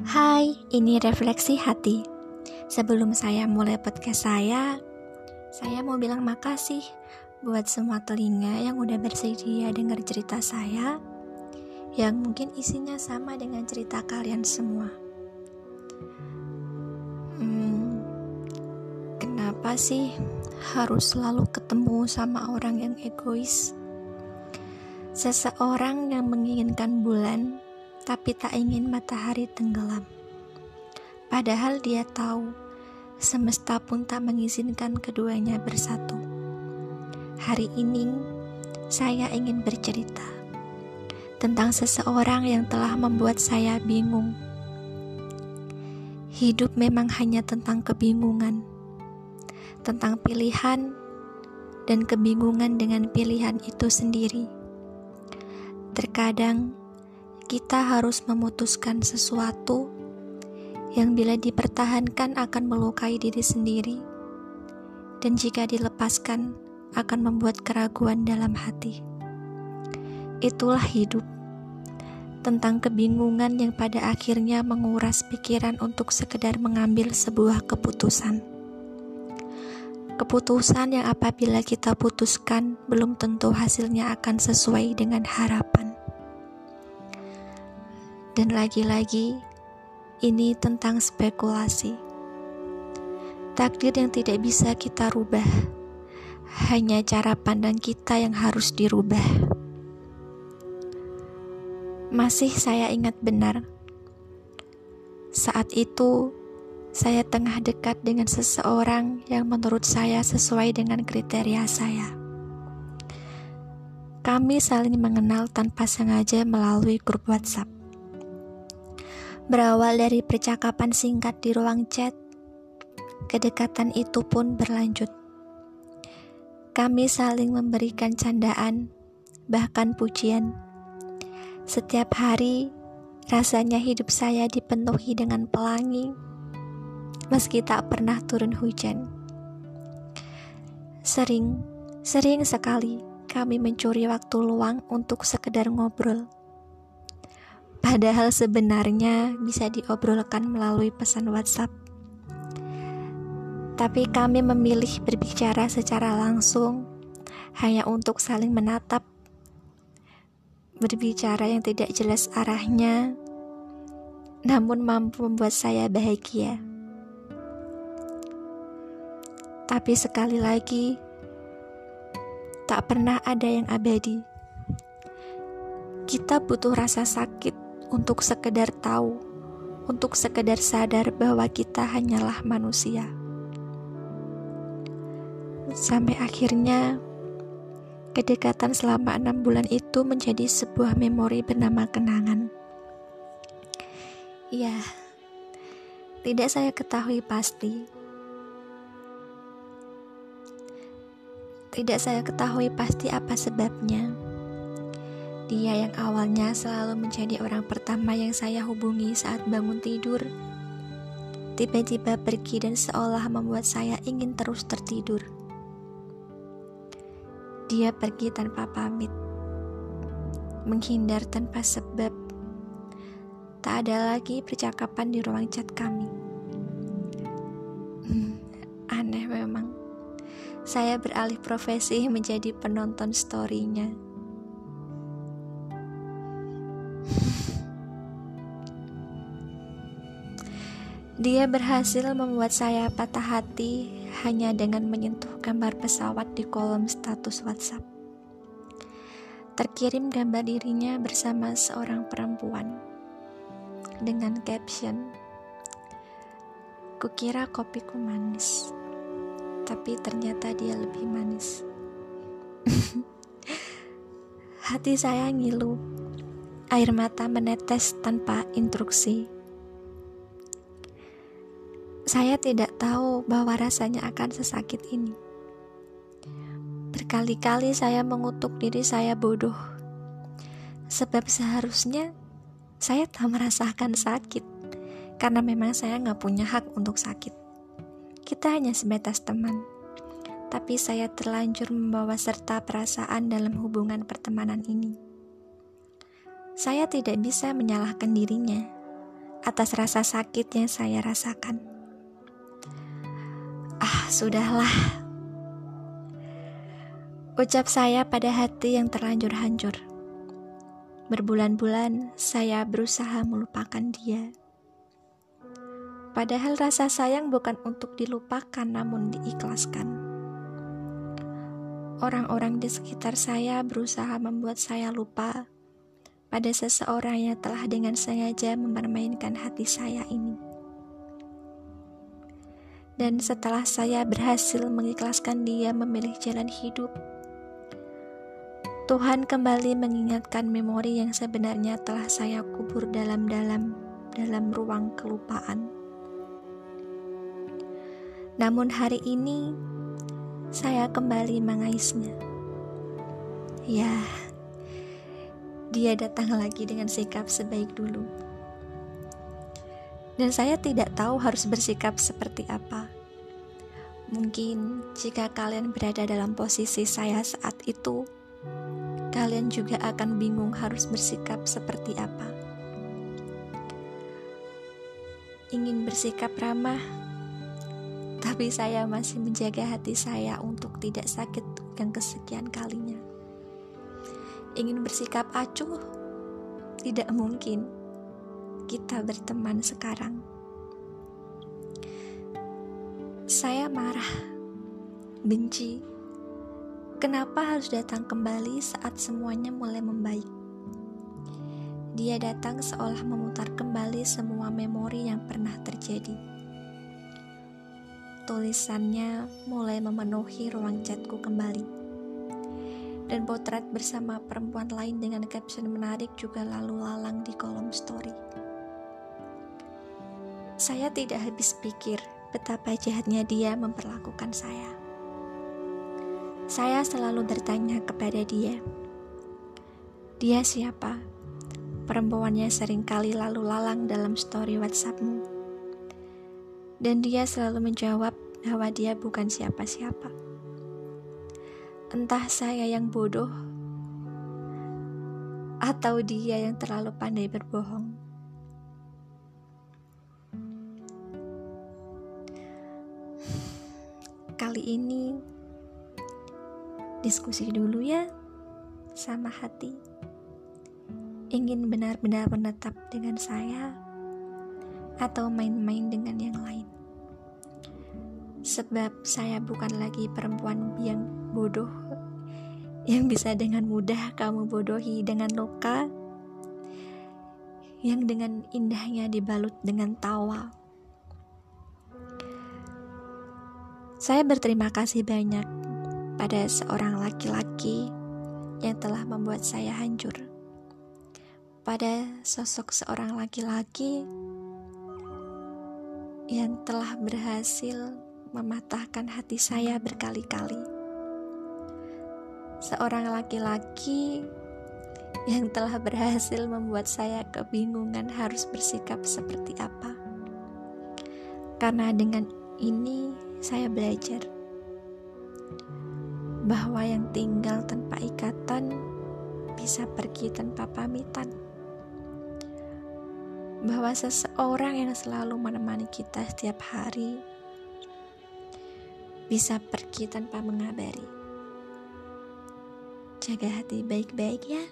Hai, ini Refleksi Hati. Sebelum saya mulai podcast saya, saya mau bilang makasih buat semua telinga yang udah bersedia dengar cerita saya yang mungkin isinya sama dengan cerita kalian semua. Hmm, kenapa sih harus selalu ketemu sama orang yang egois? Seseorang yang menginginkan bulan tapi tak ingin matahari tenggelam. Padahal dia tahu semesta pun tak mengizinkan keduanya bersatu. Hari ini saya ingin bercerita tentang seseorang yang telah membuat saya bingung. Hidup memang hanya tentang kebingungan, tentang pilihan, dan kebingungan dengan pilihan itu sendiri. Terkadang kita harus memutuskan sesuatu yang bila dipertahankan akan melukai diri sendiri, dan jika dilepaskan akan membuat keraguan dalam hati. Itulah hidup, tentang kebingungan yang pada akhirnya menguras pikiran untuk sekedar mengambil sebuah keputusan. Keputusan yang apabila kita putuskan belum tentu hasilnya akan sesuai dengan harapan. Dan lagi-lagi, ini tentang spekulasi. Takdir yang tidak bisa kita rubah, hanya cara pandang kita yang harus dirubah. Masih saya ingat benar, saat itu saya tengah dekat dengan seseorang yang menurut saya sesuai dengan kriteria saya. Kami saling mengenal tanpa sengaja melalui grup WhatsApp. Berawal dari percakapan singkat di ruang chat, kedekatan itu pun berlanjut. Kami saling memberikan candaan, bahkan pujian. Setiap hari, rasanya hidup saya dipenuhi dengan pelangi, meski tak pernah turun hujan. Sering, sering sekali kami mencuri waktu luang untuk sekedar ngobrol Padahal sebenarnya bisa diobrolkan melalui pesan WhatsApp. Tapi kami memilih berbicara secara langsung hanya untuk saling menatap. Berbicara yang tidak jelas arahnya, namun mampu membuat saya bahagia. Tapi sekali lagi, tak pernah ada yang abadi. Kita butuh rasa sakit untuk sekedar tahu, untuk sekedar sadar bahwa kita hanyalah manusia. Sampai akhirnya, kedekatan selama enam bulan itu menjadi sebuah memori bernama kenangan. Ya, tidak saya ketahui pasti. Tidak saya ketahui pasti apa sebabnya. Dia yang awalnya selalu menjadi orang pertama yang saya hubungi saat bangun tidur, tiba-tiba pergi dan seolah membuat saya ingin terus tertidur. Dia pergi tanpa pamit, menghindar tanpa sebab. Tak ada lagi percakapan di ruang chat kami. Hmm, aneh memang. Saya beralih profesi menjadi penonton storynya. Dia berhasil membuat saya patah hati hanya dengan menyentuh gambar pesawat di kolom status WhatsApp. Terkirim gambar dirinya bersama seorang perempuan dengan caption, Kukira kopiku manis, tapi ternyata dia lebih manis. Hati saya ngilu, air mata menetes tanpa instruksi saya tidak tahu bahwa rasanya akan sesakit ini. Berkali-kali saya mengutuk diri saya bodoh, sebab seharusnya saya tak merasakan sakit, karena memang saya nggak punya hak untuk sakit. Kita hanya sebatas teman, tapi saya terlanjur membawa serta perasaan dalam hubungan pertemanan ini. Saya tidak bisa menyalahkan dirinya atas rasa sakit yang saya rasakan. Ah, sudahlah. Ucap saya pada hati yang terlanjur hancur. Berbulan-bulan saya berusaha melupakan dia. Padahal rasa sayang bukan untuk dilupakan namun diikhlaskan. Orang-orang di sekitar saya berusaha membuat saya lupa pada seseorang yang telah dengan sengaja mempermainkan hati saya ini. Dan setelah saya berhasil mengikhlaskan dia memilih jalan hidup, Tuhan kembali mengingatkan memori yang sebenarnya telah saya kubur dalam-dalam dalam ruang kelupaan. Namun hari ini saya kembali mengaisnya. Ya, dia datang lagi dengan sikap sebaik dulu. Dan saya tidak tahu harus bersikap seperti apa. Mungkin jika kalian berada dalam posisi saya saat itu, kalian juga akan bingung harus bersikap seperti apa. Ingin bersikap ramah, tapi saya masih menjaga hati saya untuk tidak sakit yang kesekian kalinya. Ingin bersikap acuh, tidak mungkin kita berteman sekarang. Saya marah, benci. Kenapa harus datang kembali saat semuanya mulai membaik? Dia datang seolah memutar kembali semua memori yang pernah terjadi tulisannya mulai memenuhi ruang chatku kembali. Dan potret bersama perempuan lain dengan caption menarik juga lalu lalang di kolom story. Saya tidak habis pikir betapa jahatnya dia memperlakukan saya. Saya selalu bertanya kepada dia, dia siapa? Perempuannya sering kali lalu lalang dalam story WhatsAppmu dan dia selalu menjawab bahwa dia bukan siapa-siapa. Entah saya yang bodoh atau dia yang terlalu pandai berbohong. Kali ini diskusi dulu ya sama hati. Ingin benar-benar menetap dengan saya atau main-main dengan yang lain. Sebab saya bukan lagi perempuan yang bodoh yang bisa dengan mudah kamu bodohi dengan luka yang dengan indahnya dibalut dengan tawa. Saya berterima kasih banyak pada seorang laki-laki yang telah membuat saya hancur. Pada sosok seorang laki-laki yang telah berhasil mematahkan hati saya berkali-kali. Seorang laki-laki yang telah berhasil membuat saya kebingungan harus bersikap seperti apa. Karena dengan ini saya belajar bahwa yang tinggal tanpa ikatan bisa pergi tanpa pamitan bahwa seseorang yang selalu menemani kita setiap hari bisa pergi tanpa mengabari. Jaga hati baik-baik ya.